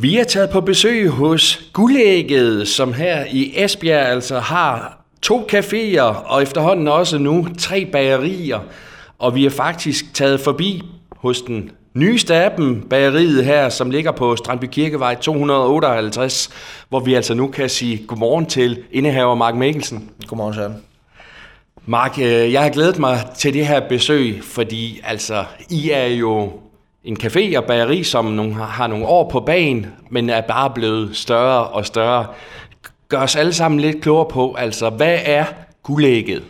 Vi er taget på besøg hos Guldægget, som her i Esbjerg altså har to caféer og efterhånden også nu tre bagerier. Og vi er faktisk taget forbi hos den nyeste af dem, bageriet her, som ligger på Strandby Kirkevej 258, hvor vi altså nu kan sige godmorgen til indehaver Mark Mikkelsen. Godmorgen, Søren. Mark, øh, jeg har glædet mig til det her besøg, fordi altså, I er jo en café og bageri, som nogle, har nogle år på banen, men er bare blevet større og større. Gør os alle sammen lidt klogere på, altså, hvad er guldægget?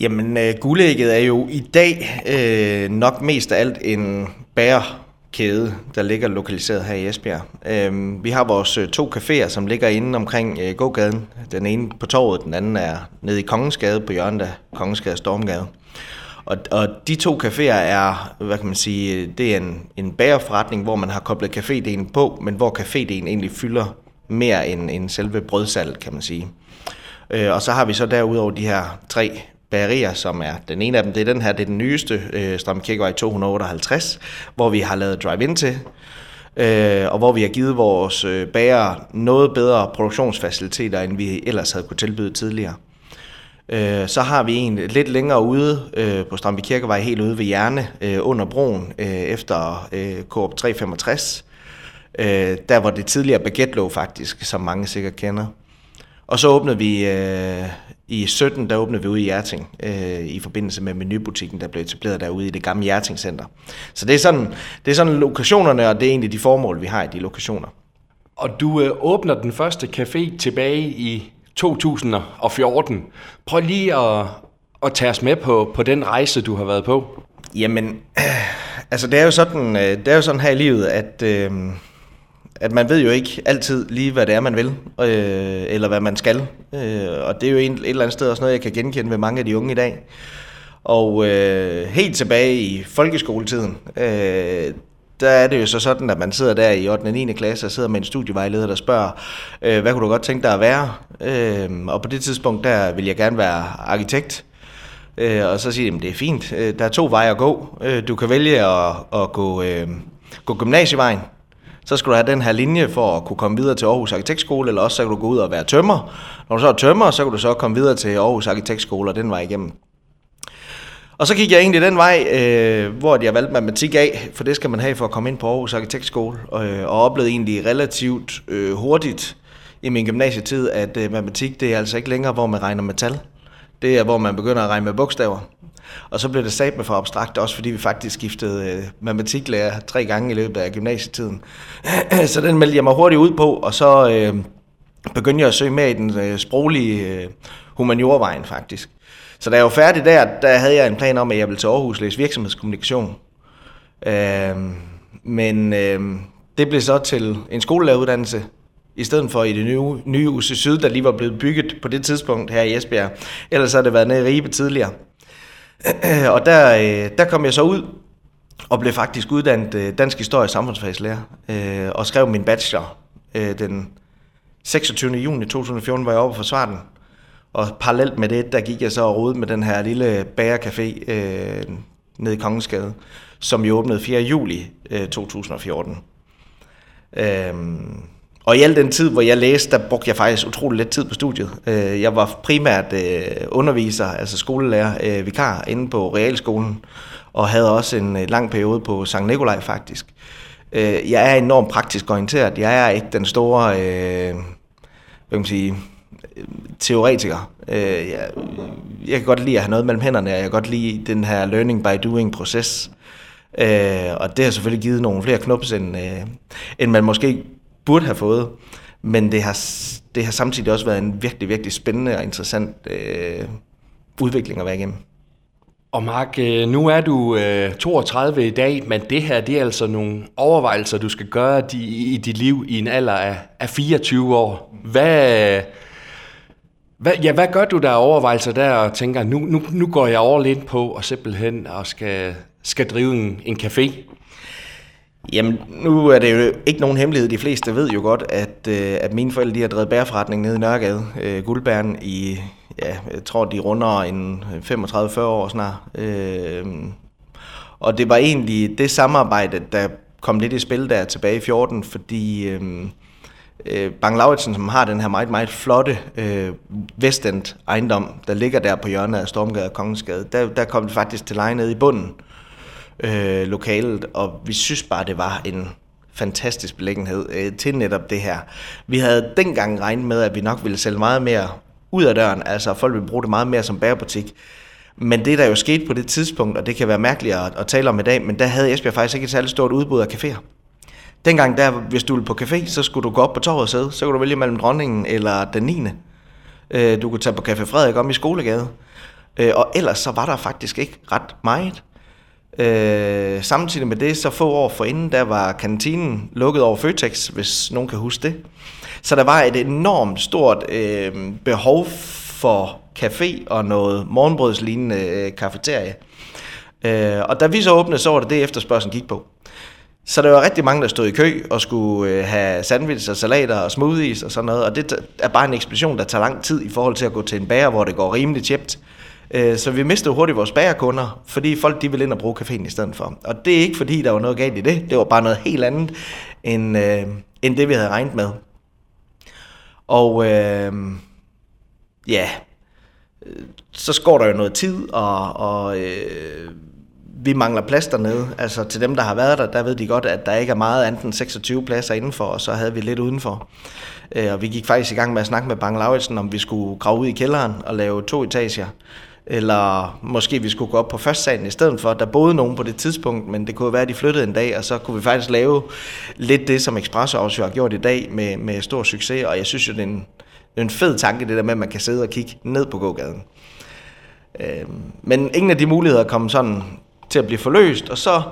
Jamen, øh, guldægget er jo i dag øh, nok mest af alt en bærkæde, der ligger lokaliseret her i Esbjerg. Øh, vi har vores øh, to caféer, som ligger inde omkring øh, gågaden. Den ene på torvet, den anden er nede i Kongensgade på hjørnet af Kongensgade og Stormgade. Og, og de to caféer er, hvad kan man sige, det er en, en bagerforretning, hvor man har koblet cafédelen på, men hvor cafédelen egentlig fylder mere end, end selve brødsalget, kan man sige. Øh, og så har vi så derudover de her tre bagerier, som er, den ene af dem, det er den her, det er den nyeste, øh, Stram Kirkevej 258, hvor vi har lavet drive-in til, øh, og hvor vi har givet vores øh, bager noget bedre produktionsfaciliteter, end vi ellers havde kunne tilbyde tidligere. Øh, så har vi en lidt længere ude øh, på Strandby Kirkevej, helt ude ved Hjerne, øh, under broen, øh, efter øh, Coop 365. Øh, der hvor det tidligere baguette lå faktisk, som mange sikkert kender. Og så åbnede vi øh, i 17, der åbnede vi ude i Hjerting, øh, i forbindelse med menubutikken, der blev etableret derude i det gamle Hjerting Center. Så det er, sådan, det er sådan lokationerne, og det er egentlig de formål, vi har i de lokationer. Og du øh, åbner den første café tilbage i 2014. Prøv lige at, at tage os med på, på den rejse, du har været på. Jamen, altså det er jo sådan, øh, det er jo sådan her i livet, at, øh, at man ved jo ikke altid lige, hvad det er, man vil, øh, eller hvad man skal. Øh, og det er jo et, et eller andet sted også noget, jeg kan genkende ved mange af de unge i dag. Og øh, helt tilbage i folkeskoletiden, øh, der er det jo så sådan, at man sidder der i 8. og 9. klasse og sidder med en studievejleder, der spørger, øh, hvad kunne du godt tænke dig at være? Øh, og på det tidspunkt, der vil jeg gerne være arkitekt. Øh, og så siger de, det er fint, øh, der er to veje at gå. Øh, du kan vælge at, at gå, øh, gå gymnasievejen, så skal du have den her linje for at kunne komme videre til Aarhus Arkitektskole, eller også så kan du gå ud og være tømmer. Når du så er tømmer, så kan du så komme videre til Aarhus Arkitektskole og den vej igennem. Og så gik jeg egentlig den vej, øh, hvor jeg valgte matematik af, for det skal man have for at komme ind på Aarhus Arkitektskole, og, øh, og oplevede egentlig relativt øh, hurtigt i min gymnasietid, at øh, matematik det er altså ikke længere, hvor man regner med tal. Det er, hvor man begynder at regne med bogstaver. Og så blev det sat med for abstrakt, også fordi vi faktisk skiftede øh, matematiklærer tre gange i løbet af gymnasietiden. så den meldte jeg mig hurtigt ud på, og så øh, begyndte jeg at søge med i den øh, sproglige øh, humaniorvejen faktisk. Så da jeg var færdig der, der havde jeg en plan om, at jeg ville til Aarhus læse virksomhedskommunikation. Øh, men øh, det blev så til en skolelæreruddannelse, i stedet for i det nye, nye UC Syd, der lige var blevet bygget på det tidspunkt her i Esbjerg. Ellers har det været nede i Ribe tidligere. Og der, øh, der kom jeg så ud og blev faktisk uddannet øh, dansk historie og samfundsfagslærer øh, og skrev min bachelor øh, den 26. juni 2014, var jeg oppe for den. Og parallelt med det, der gik jeg så og rode med den her lille bagercafé øh, nede i Kongensgade, som jo åbnede 4. juli øh, 2014. Øhm, og i al den tid, hvor jeg læste, der brugte jeg faktisk utrolig lidt tid på studiet. Øh, jeg var primært øh, underviser, altså skolelærer, øh, vikar inde på realskolen, og havde også en øh, lang periode på Sankt Nikolaj faktisk. Øh, jeg er enormt praktisk orienteret. Jeg er ikke den store, øh, hvad kan man sige, teoretiker. Øh, jeg, jeg kan godt lide at have noget mellem hænderne, og jeg kan godt lide den her learning by doing proces. Øh, og det har selvfølgelig givet nogle flere knups, end, øh, end man måske burde have fået. Men det har, det har samtidig også været en virkelig, virkelig spændende og interessant øh, udvikling at være igennem. Og Mark, nu er du øh, 32 i dag, men det her det er altså nogle overvejelser, du skal gøre de, i dit liv i en alder af, af 24 år. Hvad, hvad, ja, hvad gør du der overvejelser der og tænker, nu, nu, nu går jeg over lidt på og simpelthen og skal, skal drive en, en café? Jamen, nu er det jo ikke nogen hemmelighed. De fleste ved jo godt, at, øh, at mine forældre de har drevet bærforretning nede i Nørregade, øh, Guldbæren, i, ja, jeg tror, de runder en øh, 35-40 år snart. Øh, og det var egentlig det samarbejde, der, kom lidt i spil der tilbage i 14, fordi øh, øh, Bang Lauritsen, som har den her meget, meget flotte øh, Vestend ejendom, der ligger der på hjørnet af Stormgade og Kongensgade, der, der kom det faktisk til leje nede i bunden øh, lokalet, og vi synes bare, det var en fantastisk beliggenhed øh, til netop det her. Vi havde dengang regnet med, at vi nok ville sælge meget mere ud af døren, altså folk ville bruge det meget mere som bærebutik. Men det, der jo skete på det tidspunkt, og det kan være mærkeligt at, at tale om i dag, men der havde Esbjerg faktisk ikke et særligt stort udbud af caféer. Dengang, der, hvis du ville på café, så skulle du gå op på torvet og sidde. Så kunne du vælge mellem dronningen eller den 9. Øh, du kunne tage på Café Frederik om i Skolegade. Øh, og ellers så var der faktisk ikke ret meget. Øh, samtidig med det, så få år forinden, der var kantinen lukket over Føtex, hvis nogen kan huske det. Så der var et enormt stort øh, behov for café og noget morgenbrødslignende øh, kafeterie. Øh, og da vi så åbnede, så var det det, efterspørgselen gik på. Så der var rigtig mange, der stod i kø og skulle øh, have sandwich og salater og smoothies og sådan noget. Og det er bare en ekspedition, der tager lang tid i forhold til at gå til en bager, hvor det går rimelig tjept. Øh, så vi mistede hurtigt vores bagerkunder, fordi folk de ville ind og bruge caféen i stedet for. Og det er ikke fordi, der var noget galt i det. Det var bare noget helt andet, end, øh, end det vi havde regnet med. Og øh, ja, øh, så skår der jo noget tid, og, og øh, vi mangler plads dernede. Altså til dem, der har været der, der ved de godt, at der ikke er meget andet end 26 pladser indenfor, og så havde vi lidt udenfor. Øh, og vi gik faktisk i gang med at snakke med Bang Lauritsen, om vi skulle grave ud i kælderen og lave to etager. Eller måske vi skulle gå op på første salen i stedet for. Der boede nogen på det tidspunkt, men det kunne være, at de flyttede en dag, og så kunne vi faktisk lave lidt det, som Expresso også har gjort i dag med, med stor succes. Og jeg synes jo, det er en, det er en fed tanke, det der med, at man kan sidde og kigge ned på gågaden. Øh, men ingen af de muligheder kom sådan til at blive forløst, og så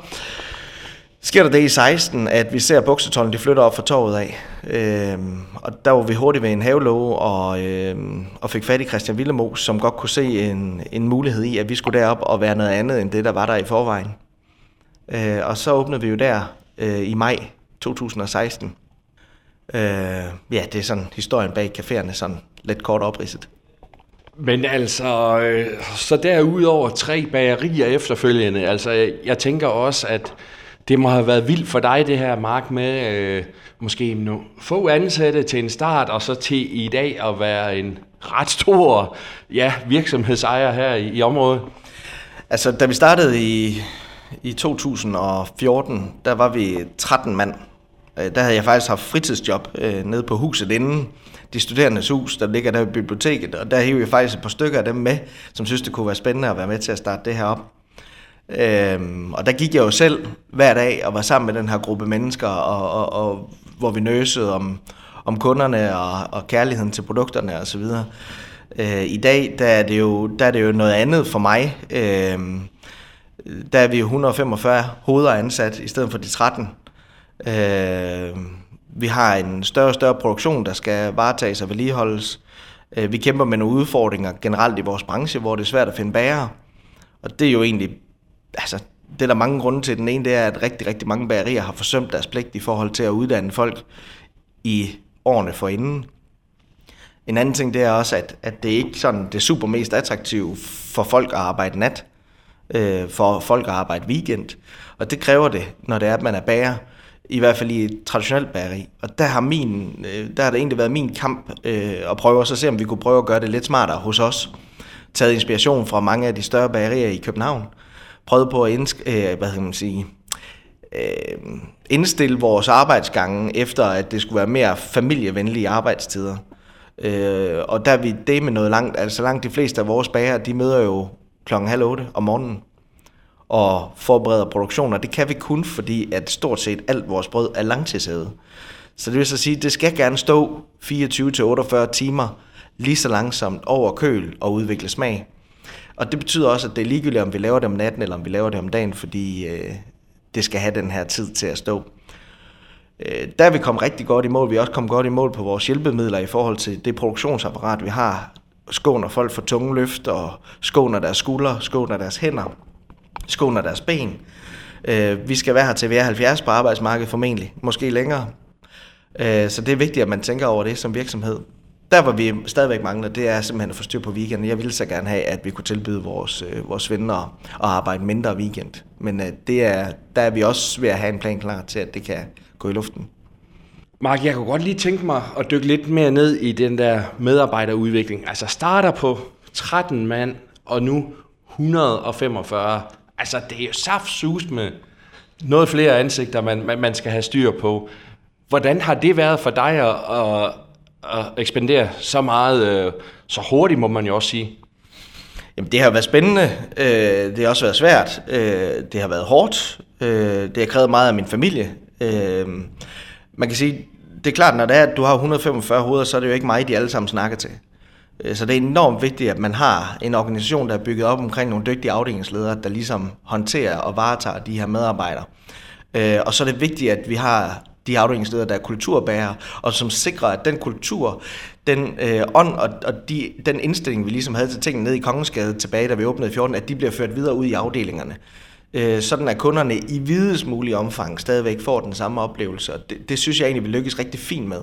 sker der det i 16, at vi ser buksetollen, de flytter op fra torvet af. Øhm, og der var vi hurtigt ved en havelåge og, øhm, og fik fat i Christian Villemo, som godt kunne se en, en mulighed i, at vi skulle derop og være noget andet end det, der var der i forvejen. Øh, og så åbnede vi jo der øh, i maj 2016. Øh, ja, det er sådan historien bag caféerne, sådan lidt kort opridset. Men altså, øh, så derudover tre bagerier efterfølgende, altså jeg tænker også, at det må have været vildt for dig, det her, Mark, med øh, måske nogle få ansatte til en start, og så til i dag at være en ret stor ja, virksomhedsejer her i, i området. Altså, da vi startede i, i 2014, der var vi 13 mand. Øh, der havde jeg faktisk haft fritidsjob øh, nede på huset inden de studerendes hus, der ligger der i biblioteket, og der hiver vi faktisk et par stykker af dem med, som synes, det kunne være spændende at være med til at starte det her op. Øhm, og der gik jeg jo selv hver dag og var sammen med den her gruppe mennesker, og, og, og hvor vi nøsede om, om kunderne og, og kærligheden til produkterne osv. Og så videre. øh, I dag der er, det jo, der er det jo noget andet for mig. Øh, der er vi jo 145 hoveder ansat i stedet for de 13. Øh, vi har en større og større produktion, der skal varetages og vedligeholdes. Øh, vi kæmper med nogle udfordringer generelt i vores branche, hvor det er svært at finde bærere. Og det er jo egentlig, altså, det er der mange grunde til. Den ene, det er, at rigtig, rigtig mange bagerier har forsømt deres pligt i forhold til at uddanne folk i årene forinden. En anden ting, det er også, at, at det ikke sådan det super mest attraktive for folk at arbejde nat, øh, for folk at arbejde weekend. Og det kræver det, når det er, at man er bager i hvert fald i et traditionelt bageri. Og der har, min, øh, der har det egentlig været min kamp øh, at prøve at se, om vi kunne prøve at gøre det lidt smartere hos os. Taget inspiration fra mange af de større bagerier i København. Prøvet på at indsk- øh, hvad man sige, øh, indstille vores arbejdsgange efter, at det skulle være mere familievenlige arbejdstider. Øh, og der er vi det med noget langt, altså langt de fleste af vores bager, de møder jo klokken halv otte om morgenen og forbereder produktioner. Det kan vi kun, fordi at stort set alt vores brød er langtidsæde. Så det vil så sige, at det skal gerne stå 24-48 timer lige så langsomt over køl og udvikle smag. Og det betyder også, at det er ligegyldigt, om vi laver det om natten eller om vi laver det om dagen, fordi øh, det skal have den her tid til at stå. Øh, der er vi kommet rigtig godt i mål. Vi er også kommet godt i mål på vores hjælpemidler i forhold til det produktionsapparat, vi har. Skåner folk for tunge løft og skåner deres skuldre, skåner deres hænder skåner deres ben. Øh, vi skal være her til vi er 70 på arbejdsmarkedet formentlig, måske længere. Øh, så det er vigtigt, at man tænker over det som virksomhed. der hvor vi stadigvæk mangler, det er simpelthen at få styr på weekenden. Jeg ville så gerne have, at vi kunne tilbyde vores, øh, vores venner at arbejde mindre weekend. Men øh, det er, der er vi også ved at have en plan klar til, at det kan gå i luften. Mark, jeg kunne godt lige tænke mig at dykke lidt mere ned i den der medarbejderudvikling. Altså starter på 13 mand, og nu 145. Altså det er jo saftsus med noget flere ansigter, man, man, man skal have styr på. Hvordan har det været for dig at, at, at ekspandere så meget, øh, så hurtigt må man jo også sige? Jamen, det har været spændende. Øh, det har også været svært. Øh, det har været hårdt. Det har krævet meget af min familie. Man kan sige, det er klart, når det er, at du har 145 hoveder, så er det jo ikke mig, de alle sammen snakker til. Øh, så det er enormt vigtigt, at man har en organisation, der er bygget op omkring nogle dygtige afdelingsledere, der ligesom håndterer og varetager de her medarbejdere. Øh, og så er det vigtigt, at vi har de afdelingsledere, der er kulturbærere, og som sikrer, at den kultur, den øh, ånd og, og de, den indstilling, vi ligesom havde til tingene nede i Kongensgade tilbage, da vi åbnede 14, at de bliver ført videre ud i afdelingerne. Øh, sådan at kunderne i videst mulig omfang stadigvæk får den samme oplevelse, og det, det synes jeg egentlig, vi lykkes rigtig fint med.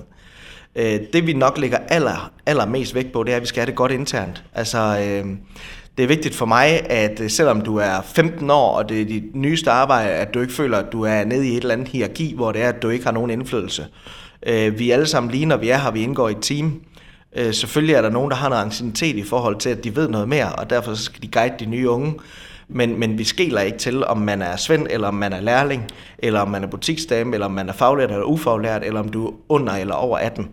Øh, det vi nok lægger aller, allermest vægt på, det er, at vi skal have det godt internt. Altså, øh, det er vigtigt for mig, at øh, selvom du er 15 år, og det er dit nyeste arbejde, at du ikke føler, at du er nede i et eller andet hierarki, hvor det er, at du ikke har nogen indflydelse. Øh, vi er alle sammen lige, når vi er her, vi indgår i et team. Øh, selvfølgelig er der nogen, der har noget anciennitet i forhold til, at de ved noget mere, og derfor skal de guide de nye unge. Men, men vi skiller ikke til, om man er svend, eller om man er lærling, eller om man er butiksdame, eller om man er faglært eller ufaglært, eller om du er under eller over 18.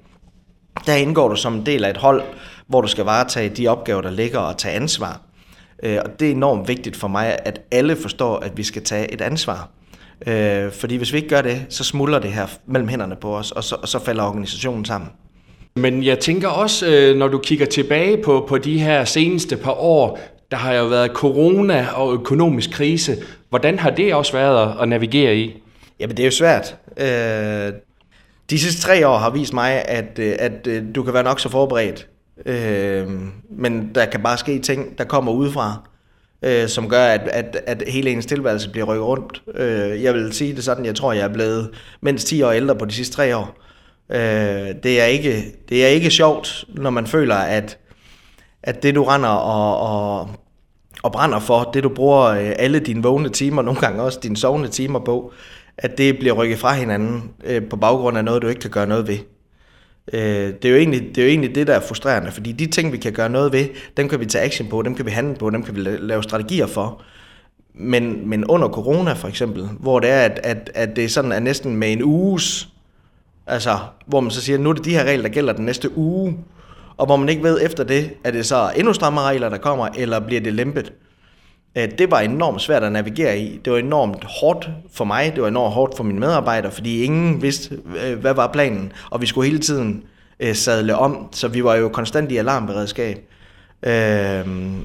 Der indgår du som en del af et hold, hvor du skal varetage de opgaver, der ligger og tage ansvar. Øh, og det er enormt vigtigt for mig, at alle forstår, at vi skal tage et ansvar. Øh, fordi hvis vi ikke gør det, så smuldrer det her mellem hænderne på os, og så, og så falder organisationen sammen. Men jeg tænker også, øh, når du kigger tilbage på, på de her seneste par år, der har jo været corona og økonomisk krise. Hvordan har det også været at navigere i? Jamen det er jo svært. Øh, de sidste tre år har vist mig, at, øh, at øh, du kan være nok så forberedt, Øh, men der kan bare ske ting, der kommer udefra, øh, som gør, at, at, at hele ens tilværelse bliver rykket rundt. Øh, jeg vil sige det sådan, jeg tror, jeg er blevet mindst 10 år ældre på de sidste tre år. Øh, det, er ikke, det er ikke sjovt, når man føler, at, at det du render og, og, og brænder for, det du bruger øh, alle dine vågne timer, nogle gange også dine sovende timer på, at det bliver rykket fra hinanden øh, på baggrund af noget, du ikke kan gøre noget ved. Øh, det, er jo egentlig, det er jo egentlig det, der er frustrerende, fordi de ting, vi kan gøre noget ved, dem kan vi tage action på, dem kan vi handle på, dem kan vi lave strategier for. Men, men under corona for eksempel, hvor det er, at, at, at det sådan, er næsten med en uges, altså, hvor man så siger, nu er det de her regler, der gælder den næste uge, og hvor man ikke ved efter det, er det så endnu strammere regler, der kommer, eller bliver det lempet. Øh, det var enormt svært at navigere i. Det var enormt hårdt for mig, det var enormt hårdt for mine medarbejdere, fordi ingen vidste, øh, hvad var planen, og vi skulle hele tiden øh, sadle om, så vi var jo konstant i alarmberedskab.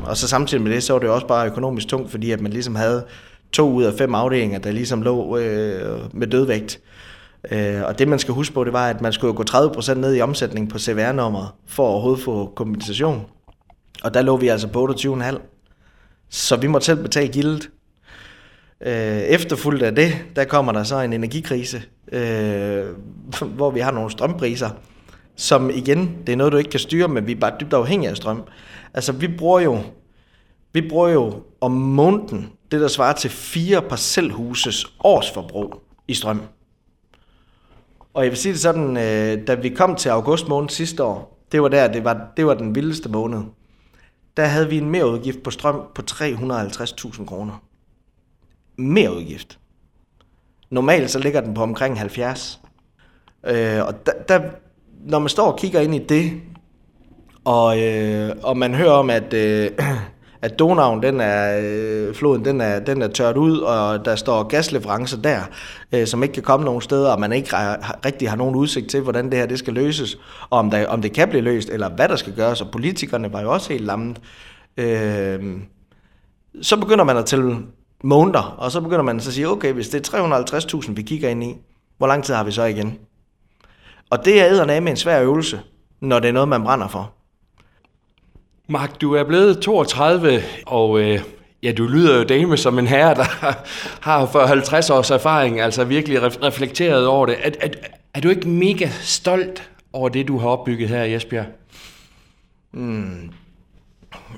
og så samtidig med det, så var det også bare økonomisk tungt, fordi at man ligesom havde to ud af fem afdelinger, der ligesom lå med dødvægt. Øh, og det man skal huske på, det var, at man skulle gå 30% ned i omsætning på CVR-nummeret, for at overhovedet få kompensation. Og der lå vi altså på 28,5. Så vi må selv betale gildet. Øh, efterfulgt af det, der kommer der så en energikrise, øh, hvor vi har nogle strømpriser, som igen, det er noget, du ikke kan styre, men vi er bare dybt afhængige af strøm. Altså, vi bruger jo, vi bruger jo om måneden det, der svarer til fire parcelhuses årsforbrug i strøm. Og jeg vil sige det sådan, øh, da vi kom til august måned sidste år, det var der, det var, det var den vildeste måned der havde vi en merudgift på strøm på 350.000 kroner. Merudgift. Normalt så ligger den på omkring 70. Øh, og der, der, når man står og kigger ind i det, og, øh, og man hører om, at, øh, at Donau, den er, øh, floden, den er, den er tørt ud, og der står gasleverancer der, øh, som ikke kan komme nogen steder, og man ikke har, rigtig har nogen udsigt til, hvordan det her det skal løses, og om, der, om det kan blive løst, eller hvad der skal gøres, og politikerne var jo også helt lammet. Øh, så begynder man at tælle måneder, og så begynder man at sige, okay, hvis det er 350.000, vi kigger ind i, hvor lang tid har vi så igen? Og det er med en svær øvelse, når det er noget, man brænder for. Mark, du er blevet 32, og øh, ja, du lyder jo dame som en herre, der har for 50 års erfaring, altså virkelig reflekteret over det. Er, er, er du ikke mega stolt over det, du har opbygget her i Esbjerg? Mm.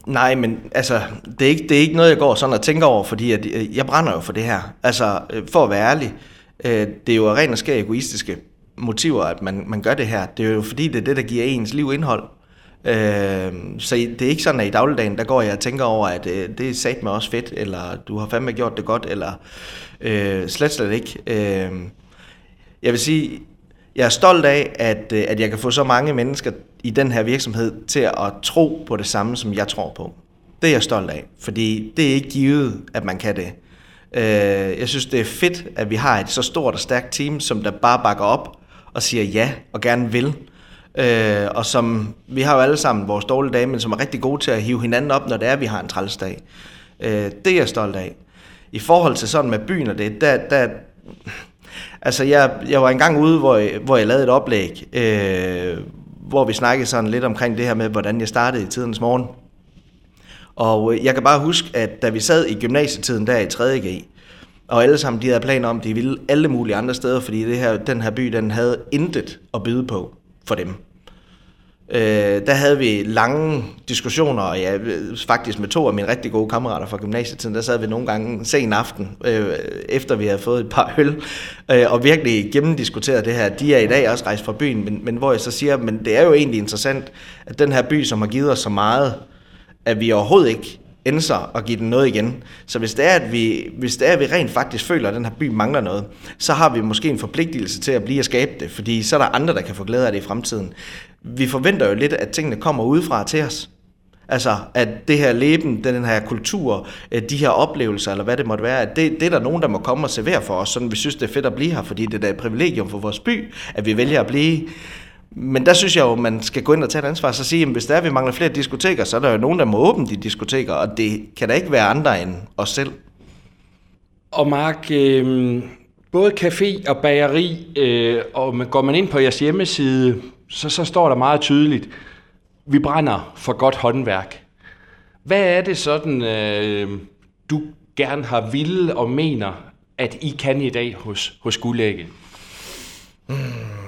Nej, men altså, det er, ikke, det er ikke noget, jeg går sådan og tænker over, fordi at, øh, jeg brænder jo for det her. Altså, øh, for at være ærlig, øh, det er jo rent og skær egoistiske motiver, at man, man gør det her. Det er jo fordi, det er det, der giver ens liv indhold. Øh, så det er ikke sådan, at i dagligdagen, der går jeg og tænker over, at øh, det er sat mig også fedt, eller du har fandme gjort det godt, eller øh, slet slet ikke. Øh, jeg vil sige, jeg er stolt af, at, øh, at jeg kan få så mange mennesker i den her virksomhed til at tro på det samme, som jeg tror på. Det er jeg stolt af, fordi det er ikke givet, at man kan det. Øh, jeg synes, det er fedt, at vi har et så stort og stærkt team, som der bare bakker op og siger ja og gerne vil. Øh, og som, vi har jo alle sammen vores dårlige dage, men som er rigtig gode til at hive hinanden op, når det er, at vi har en trælsdag. Øh, det er jeg stolt af. I forhold til sådan med byen og det, der, der altså jeg, jeg var engang ude, hvor jeg, hvor jeg lavede et oplæg, øh, hvor vi snakkede sådan lidt omkring det her med, hvordan jeg startede i tidens morgen. Og jeg kan bare huske, at da vi sad i gymnasietiden der i 3.G, og alle sammen de havde planer om, de ville alle mulige andre steder, fordi det her, den her by, den havde intet at byde på for dem. Øh, der havde vi lange diskussioner, og ja, faktisk med to af mine rigtig gode kammerater fra gymnasietiden, der sad vi nogle gange sen aften, øh, efter vi havde fået et par øl, øh, og virkelig gennemdiskuteret det her. De er i dag også rejst fra byen, men, men hvor jeg så siger, men det er jo egentlig interessant, at den her by, som har givet os så meget, at vi overhovedet ikke ændre og give den noget igen. Så hvis det, er, at vi, hvis det er, at vi rent faktisk føler, at den her by mangler noget, så har vi måske en forpligtelse til at blive og skabe det, fordi så er der andre, der kan få glæde af det i fremtiden. Vi forventer jo lidt, at tingene kommer udefra til os. Altså, at det her leben, den her kultur, de her oplevelser, eller hvad det måtte være, at det, det er der nogen, der må komme og servere for os, sådan vi synes, det er fedt at blive her, fordi det er et privilegium for vores by, at vi vælger at blive. Men der synes jeg jo, man skal gå ind og tage et ansvar og sige, at hvis der er, at vi mangler flere diskoteker, så er der jo nogen, der må åbne de diskoteker, og det kan da ikke være andre end os selv. Og Mark, øh, både café og bageri, øh, og går man ind på jeres hjemmeside, så, så står der meget tydeligt, vi brænder for godt håndværk. Hvad er det sådan, øh, du gerne har ville og mener, at I kan i dag hos, hos Guldægge? Hmm.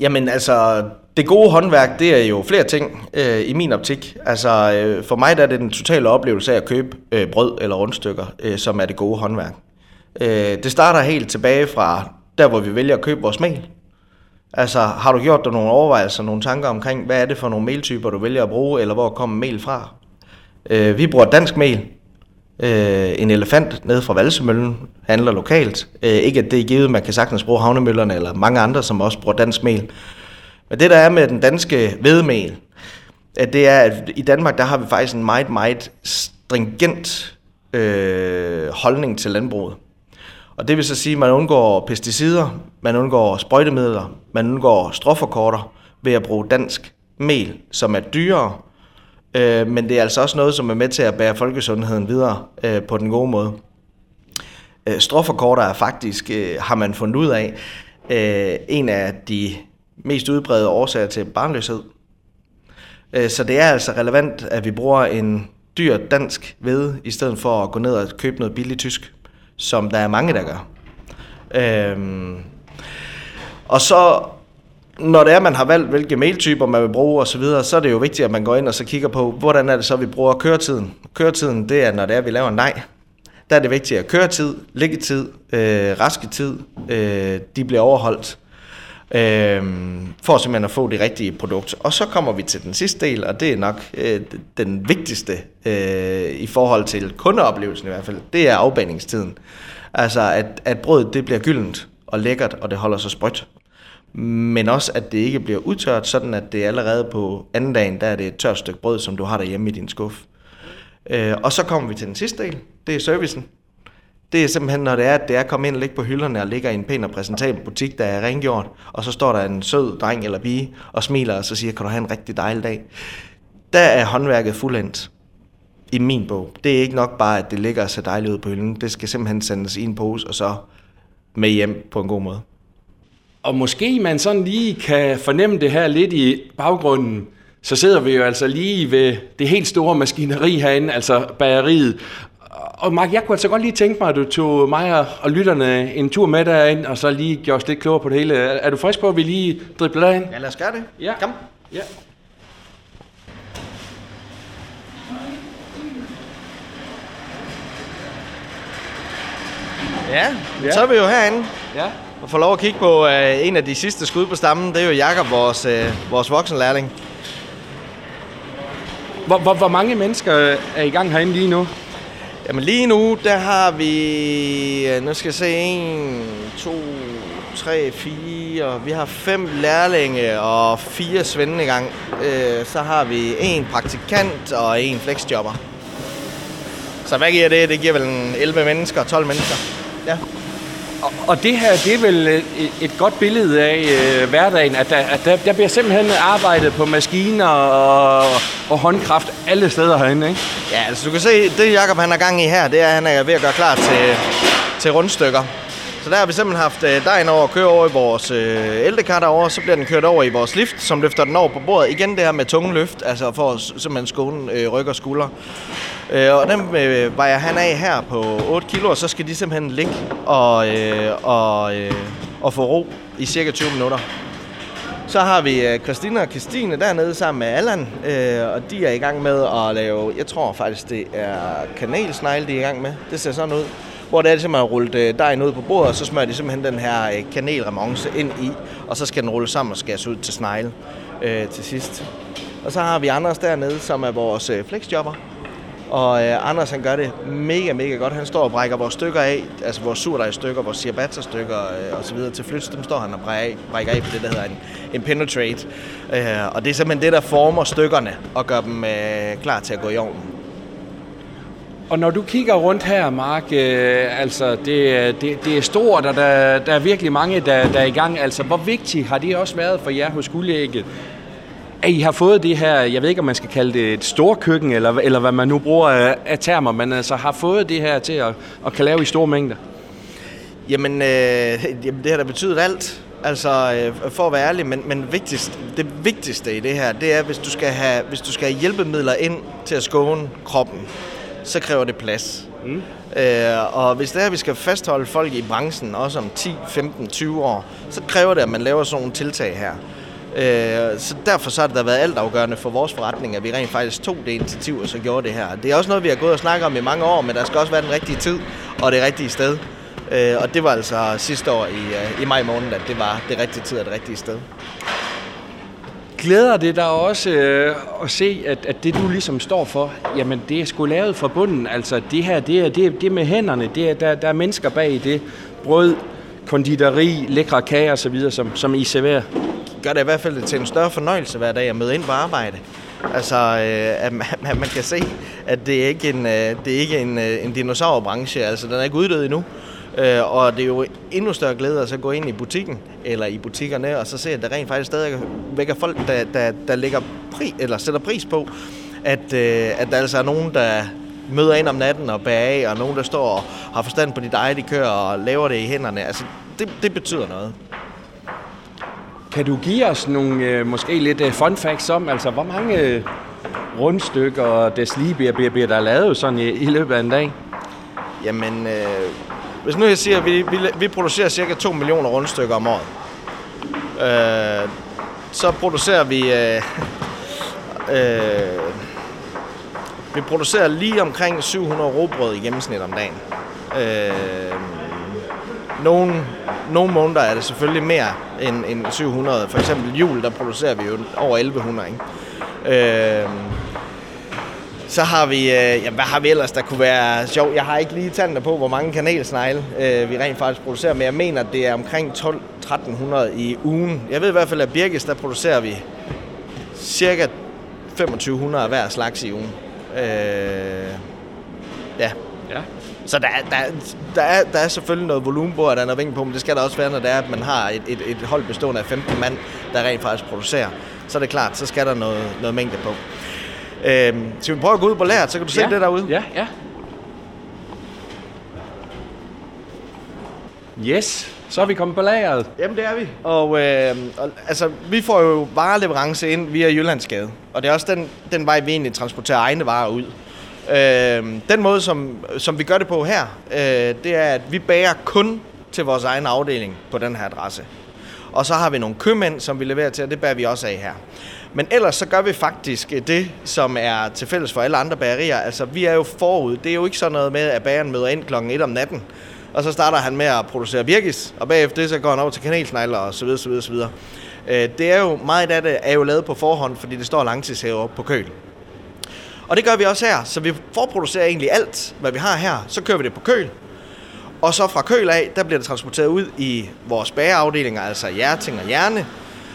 Jamen altså, det gode håndværk, det er jo flere ting øh, i min optik. Altså, øh, for mig der er det den totale oplevelse af at købe øh, brød eller rundstykker, øh, som er det gode håndværk. Øh, det starter helt tilbage fra der, hvor vi vælger at købe vores mel. Altså, har du gjort dig nogle overvejelser, nogle tanker omkring, hvad er det for nogle meltyper, du vælger at bruge, eller hvor kommer mel fra? Øh, vi bruger dansk mel, Øh, en elefant nede fra Valsemøllen handler lokalt. Øh, ikke at det er givet, man kan sagtens bruge havnemøllerne eller mange andre, som også bruger dansk mel. Men det der er med den danske vedmel, at det er, at i Danmark der har vi faktisk en meget, meget stringent øh, holdning til landbruget. Og det vil så sige, at man undgår pesticider, man undgår sprøjtemidler, man undgår stråforkorter ved at bruge dansk mel, som er dyrere, Øh, men det er altså også noget, som er med til at bære folkesundheden videre øh, på den gode måde. Øh, Stroforkorter er faktisk, øh, har man fundet ud af, øh, en af de mest udbredte årsager til barnløshed. Øh, så det er altså relevant, at vi bruger en dyr dansk ved, i stedet for at gå ned og købe noget billigt tysk, som der er mange, der gør. Øh, og så når det er, man har valgt, hvilke mailtyper man vil bruge osv., så, videre, så er det jo vigtigt, at man går ind og så kigger på, hvordan er det så, vi bruger køretiden. Køretiden, det er, når det er, vi laver nej. Der er det vigtigt, at køretid, liggetid, øh, rasketid, øh, de bliver overholdt, øh, for simpelthen at få det rigtige produkt. Og så kommer vi til den sidste del, og det er nok øh, den vigtigste øh, i forhold til kundeoplevelsen i hvert fald, det er afbaningstiden. Altså, at, at brødet det bliver gyldent og lækkert, og det holder sig sprødt men også at det ikke bliver udtørt, sådan at det allerede på anden dagen, der er det et tørt stykke brød, som du har derhjemme i din skuff. Øh, og så kommer vi til den sidste del, det er servicen. Det er simpelthen, når det er, at det er kommet ind og ligge på hylderne og ligger i en pæn og præsentabel butik, der er rengjort, og så står der en sød dreng eller pige og smiler og så siger, kan du have en rigtig dejlig dag. Der er håndværket fuldendt i min bog. Det er ikke nok bare, at det ligger så dejligt ud på hylden. Det skal simpelthen sendes i en pose og så med hjem på en god måde. Og måske man sådan lige kan fornemme det her lidt i baggrunden, så sidder vi jo altså lige ved det helt store maskineri herinde, altså bageriet. Og Mark, jeg kunne altså godt lige tænke mig, at du tog mig og, lytterne en tur med derind, og så lige gjorde os lidt klogere på det hele. Er, er du frisk på, at vi lige dribler derind? Ja, lad os gøre det. Ja. Kom. Ja. Ja, Ja. så er vi jo herinde Ja. Og får lov at kigge på øh, en af de sidste skud på stammen. Det er jo Jakob, vores, øh, vores voksenlærling. Hvor, hvor, hvor mange mennesker er i gang herinde lige nu? Jamen lige nu, der har vi, øh, nu skal jeg se, 1, 2, 3, 4, vi har fem lærlinge og fire svende i gang. Øh, så har vi en praktikant og en flexjobber. Så hvad giver det? Det giver vel en 11 mennesker, 12 mennesker. Ja. Og, det her, det er vel øh, et, et godt billede af øh, hverdagen, at, der, at der, der bliver simpelthen arbejdet på maskiner og, og håndkraft alle steder herinde, ikke? Ja, altså du kan se, det Jakob han er gang i her, det er, at han er ved at gøre klar til, til rundstykker. Så der har vi simpelthen haft øh, dejen over at køre over i vores øh, ældekar derovre, så bliver den kørt over i vores lift, som løfter den over på bordet. Igen det her med tunge løft, altså for at simpelthen skåne øh, ryg og skulder. Øh, og dem øh, vejer han af her på 8 kilo, og så skal de simpelthen ligge og, øh, og, øh, og få ro i cirka 20 minutter. Så har vi øh, Christina og Christine dernede sammen med Allan, øh, og de er i gang med at lave, jeg tror faktisk det er kanelsnegle, de er i gang med. Det ser sådan ud. Hvor det er simpelthen at rulle øh, dejen ud på bordet, og så smører de simpelthen den her øh, kanelremonce ind i, og så skal den rulle sammen og skæres ud til snegle øh, til sidst. Og så har vi Anders dernede, som er vores øh, flexjobber. Og øh, Anders han gør det mega, mega godt. Han står og brækker vores stykker af, altså vores surdejstykker, vores ciabatta-stykker øh, og så videre til flyts. Dem står han og brækker af, brækker af på det, der hedder en, en penetrate. Øh, og det er simpelthen det, der former stykkerne og gør dem øh, klar til at gå i ovnen. Og når du kigger rundt her, Mark, øh, altså det, øh, det, det er stort, og der, der er virkelig mange, der, der er i gang. Altså, hvor vigtigt har det også været for jer hos guldægget, at I har fået det her, jeg ved ikke, om man skal kalde det et storkøkken, eller, eller hvad man nu bruger af, af termer, men altså har fået det her til at, at kan lave i store mængder? Jamen, øh, jamen det har da betydet alt. Altså, øh, for at være ærlig, men, men vigtigst, det vigtigste i det her, det er, hvis du skal have, hvis du skal have hjælpemidler ind til at skåne kroppen, så kræver det plads. Mm. Øh, og hvis det er, at vi skal fastholde folk i branchen, også om 10, 15, 20 år, så kræver det, at man laver sådan nogle tiltag her. Øh, så derfor så har det da været altafgørende for vores forretning, at vi rent faktisk tog det initiativ og så gjorde det her. Det er også noget, vi har gået og snakket om i mange år, men der skal også være den rigtige tid og det rigtige sted. Øh, og det var altså sidste år i, øh, i maj måned, at det var det rigtige tid og det rigtige sted. Glæder det dig også øh, at se, at, at det du ligesom står for, jamen det er sgu lavet fra bunden. Altså det her, det er, det er, det er med hænderne, det er, der, der er mennesker bag det. Brød, konditori, lækre kager osv., som, som I serverer. gør det i hvert fald til en større fornøjelse hver dag at møde ind på arbejde. Altså, øh, at man, at man kan se, at det er ikke en, øh, det er ikke en, øh, en dinosaurbranche. Altså, den er ikke uddød endnu. Øh, og det er jo endnu større glæde at så gå ind i butikken, eller i butikkerne, og så se, at der rent faktisk stadig vækker folk, der, der, der lægger pri, eller sætter pris på, at, øh, at der altså er nogen, der møder ind om natten og bærer af, og nogen, der står og har forstand på de deje, de kører, og laver det i hænderne. Altså, det, det betyder noget. Kan du give os nogle øh, måske lidt øh, fun facts om, altså hvor mange øh, rundstykker og deslige bliver, bliver der lavet sådan i, i løbet af en dag? Jamen, øh, hvis nu jeg siger, at vi, vi, vi producerer cirka 2 millioner rundstykker om året, øh, så producerer vi... Øh, øh, vi producerer lige omkring 700 råbrød i gennemsnit om dagen. Øh, nogle, nogle måneder er det selvfølgelig mere end, end 700. For eksempel jul, der producerer vi jo over 1100. Ikke? Øh, så har vi, øh, jamen, hvad har vi ellers, der kunne være sjov? Jeg har ikke lige tallene på, hvor mange kanelsnegle øh, vi rent faktisk producerer, men jeg mener, at det er omkring 12-1300 i ugen. Jeg ved i hvert fald, at Birgis, der producerer vi cirka 2500 af hver slags i ugen. Øh, ja, Ja. så der, er- der, er- der, er, der er selvfølgelig noget volumen på, og der er noget på, men det skal der også være, når det er, at man har et, et, et hold bestående af 15 mand, der rent faktisk producerer. Så er det klart, så skal der noget, noget mængde på. Øhm, så vi prøver at gå ud på lageret, så kan du se ja. det derude. Ja, ja. Yes, så er vi kommet på lageret. Jamen, det er vi. Og, øh, og altså, vi får jo vareleverance ind via Jyllandsgade. Og det er også den, den vej, vi egentlig transporterer egne varer ud. Øh, den måde, som, som vi gør det på her, øh, det er, at vi bager kun til vores egen afdeling på den her adresse. Og så har vi nogle købmænd, som vi leverer til, og det bærer vi også af her. Men ellers så gør vi faktisk øh, det, som er til fælles for alle andre bagerier. Altså, vi er jo forud. Det er jo ikke sådan noget med, at bageren møder ind klokken 1 om natten, og så starter han med at producere birkis, og bagefter det så går han over til kanelsnegler og så videre, så videre, så videre. Øh, det er jo, meget af det er jo lavet på forhånd, fordi det står langtidshæver på køl. Og det gør vi også her, så vi forproducerer egentlig alt, hvad vi har her, så kører vi det på køl, og så fra køl af, der bliver det transporteret ud i vores bagerafdelinger, altså hjerting og hjerne.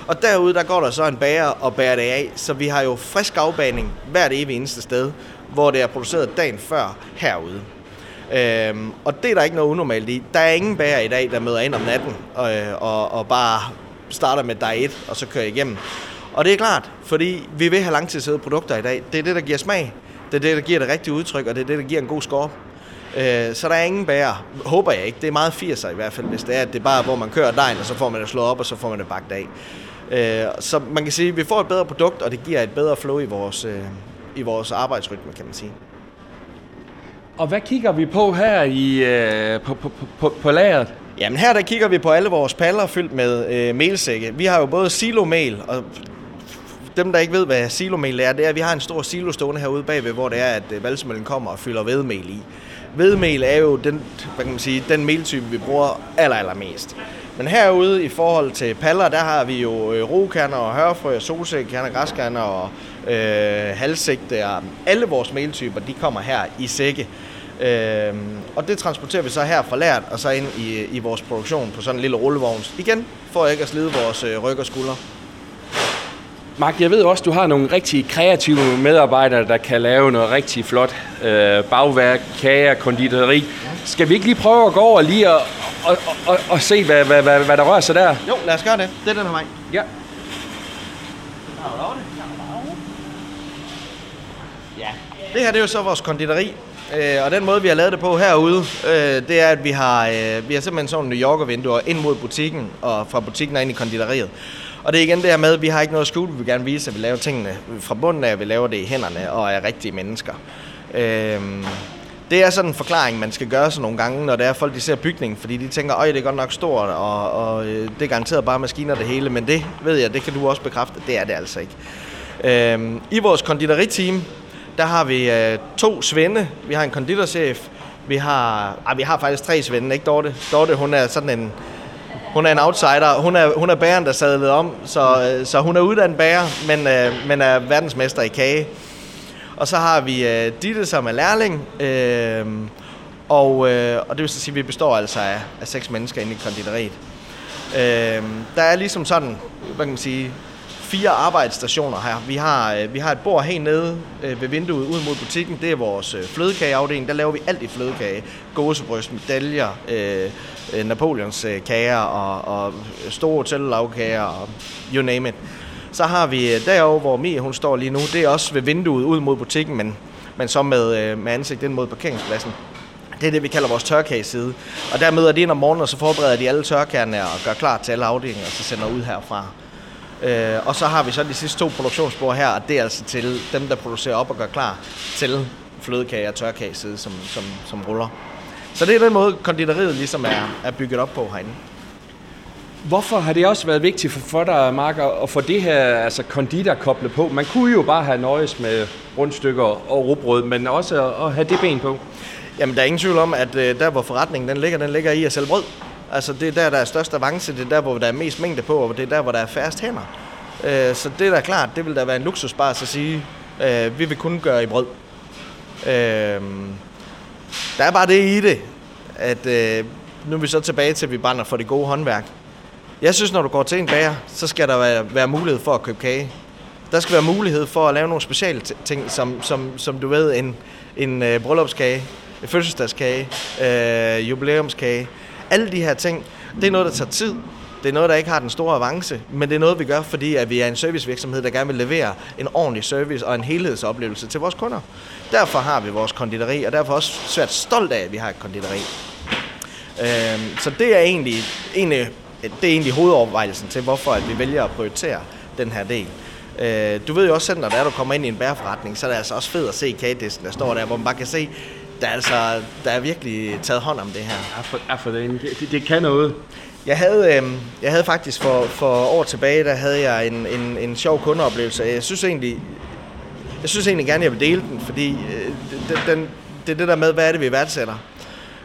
Og derude, der går der så en bager og bærer det af. Så vi har jo frisk afbaning hvert evig eneste sted, hvor det er produceret dagen før herude. Øhm, og det er der ikke noget unormalt i. Der er ingen bager i dag, der møder ind om natten og, og, og bare starter med dig et, og så kører igennem. Og det er klart, fordi vi vil have langtidssæde produkter i dag. Det er det, der giver smag. Det er det, der giver det rigtige udtryk, og det er det, der giver en god score. Øh, så der er ingen bærer. Håber jeg ikke. Det er meget 80'er i hvert fald, hvis det er, at det er bare, hvor man kører dejen, og så får man det slået op, og så får man det bagt af. Øh, så man kan sige, at vi får et bedre produkt, og det giver et bedre flow i vores, øh, i vores arbejdsrytme, kan man sige. Og hvad kigger vi på her i, øh, på, på, på, på lageret? Jamen her der kigger vi på alle vores paller fyldt med øh, melsække. Vi har jo både silomel, og dem der ikke ved, hvad silomel er, det er, at vi har en stor silo stående herude bagved, hvor det er, at øh, valsemøllen kommer og fylder vedmel i. Vedmel er jo den, hvad kan man sige, den meltype, vi bruger aller, allermest. Men herude i forhold til paller, der har vi jo øh, rokerner og hørfrø, solsækkerner, græskerner og øh, halssigte. Alle vores meltyper, de kommer her i sække. Øh, og det transporterer vi så her fra lært og så ind i, i vores produktion på sådan en lille rullevogn. Igen, for ikke at slide vores øh, ryg og skuldre. Mark, jeg ved også, du har nogle rigtig kreative medarbejdere, der kan lave noget rigtig flot øh, bagværk, kager, konditori. Skal vi ikke lige prøve at gå over lige og, og, og, og se, hvad, hvad, hvad, hvad der rører sig der? Jo, lad os gøre det. Det er den her vej. Ja. Ja. Det her det er jo så vores konditori. Øh, og den måde, vi har lavet det på herude, øh, det er, at vi har, øh, vi har simpelthen sådan New Yorker-vinduer ind mod butikken, og fra butikken og ind i konditoriet. Og det er igen det her med, at vi har ikke noget skjult. Vi vil gerne vise, at vi laver tingene fra bunden af, at vi laver det i hænderne og er rigtige mennesker. Øhm, det er sådan en forklaring, man skal gøre sig nogle gange, når det er folk, de ser bygningen, fordi de tænker, øj, det er godt nok stort, og, og øh, det er garanteret bare maskiner det hele, men det ved jeg, det kan du også bekræfte, det er det altså ikke. Øhm, I vores konditoriteam, der har vi øh, to svende. Vi har en konditorchef, vi har, ah, vi har faktisk tre svende, ikke Dorte? Dorte, hun er sådan en, hun er en outsider. Hun er, hun er bæren, der sadlede om, så, øh, så hun er uddannet bærer, men, øh, men er verdensmester i kage. Og så har vi øh, Ditte, som er lærling, øh, og, øh, og det vil så sige, at vi består altså af, af seks mennesker inde i konditoriet. Øh, der er ligesom sådan, hvad kan man sige, fire arbejdsstationer her. Vi har, øh, vi har et bord helt nede øh, ved vinduet ud mod butikken. Det er vores øh, flødekageafdeling. Der laver vi alt i flødekage. Gåsebryst, medaljer, øh, Napoleons kager og, og store tællelavkager og you name it. Så har vi derovre, hvor Mie hun står lige nu, det er også ved vinduet ud mod butikken, men, men så med, med ansigt ind mod parkeringspladsen. Det er det, vi kalder vores tørkageside. Og der møder de ind om morgenen, og så forbereder de alle tørkagerne og gør klar til alle afdelinger, og så sender ud herfra. Øh, og så har vi så de sidste to produktionsspor her, og det er altså til dem, der producerer op og gør klar til flødekage og tørkageside, som, som, som ruller. Så det er den måde, konditoriet ligesom er, er bygget op på herinde. Hvorfor har det også været vigtigt for, for dig, Mark, at få det her altså konditor koblet på? Man kunne jo bare have nøjes med rundstykker og rugbrød, men også at, at have det ben på. Jamen, der er ingen tvivl om, at øh, der, hvor forretningen den ligger, den ligger i at sælge brød. Altså, det er der, der er størst avance, det er der, hvor der er mest mængde på, og det er der, hvor der er færrest hænder. Øh, så det er da klart, det vil da være en luksusbar at sige, øh, vi vil kun gøre i brød. Øh, der er bare det i det, at øh, nu er vi så tilbage til, at vi brænder for det gode håndværk. Jeg synes, når du går til en bager, så skal der være, være mulighed for at købe kage. Der skal være mulighed for at lave nogle specielle ting, som, som, som du ved, en, en øh, bryllupskage, en fødselsdagskage, øh, jubilæumskage. Alle de her ting, det er noget, der tager tid. Det er noget, der ikke har den store avance, men det er noget, vi gør, fordi at vi er en servicevirksomhed, der gerne vil levere en ordentlig service og en helhedsoplevelse til vores kunder. Derfor har vi vores konditori, og derfor også svært stolt af, at vi har et konditori. Øhm, så det er egentlig, egentlig, det er egentlig hovedovervejelsen til, hvorfor at vi vælger at prioritere den her del. Øh, du ved jo også selv, når du kommer ind i en bærforretning, så er det altså også fedt at se kagedisken, der står der, hvor man bare kan se, der er, altså, der er virkelig taget hånd om det her. Ja, for, ja, for det, det, det kan noget. Jeg havde, øh, jeg havde faktisk for, for år tilbage, der havde jeg en, en, en sjov kundeoplevelse. Jeg synes egentlig, jeg synes egentlig gerne, jeg vil dele den, fordi øh, den, det er det der med, hvad er det, vi værdsætter.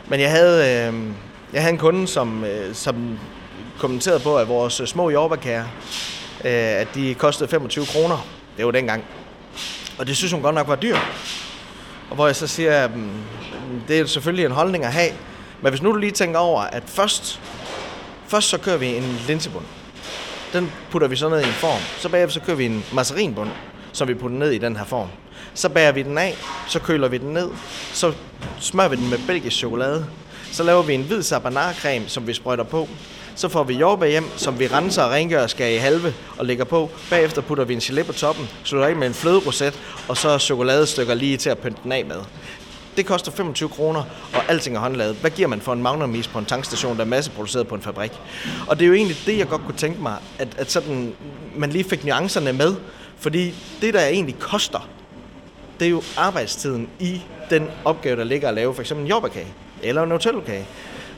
Men jeg havde, øh, jeg havde en kunde, som, øh, som kommenterede på, at vores små jordbærkager, øh, at de kostede 25 kroner. Det var dengang. Og det synes hun godt nok var dyrt. Og hvor jeg så siger, mm, det er selvfølgelig en holdning at have, men hvis nu du lige tænker over, at først, først så kører vi en linsebund. Den putter vi så ned i en form. Så bagefter så kører vi en masserinbund, som vi putter ned i den her form. Så bager vi den af, så køler vi den ned, så smører vi den med belgisk chokolade. Så laver vi en hvid sabanarcreme, som vi sprøjter på. Så får vi jordbær hjem, som vi renser og rengør og skærer i halve og lægger på. Bagefter putter vi en gelé på toppen, slutter af med en fløderoset, og så chokoladestykker lige til at pynte den af med. Det koster 25 kroner, og alting er håndlavet. Hvad giver man for en magnumis på en tankstation, der er masseproduceret på en fabrik? Og det er jo egentlig det, jeg godt kunne tænke mig, at, at sådan, man lige fik nuancerne med. Fordi det, der egentlig koster, det er jo arbejdstiden i den opgave, der ligger at lave for eksempel en jordbærkage eller en hotelkage.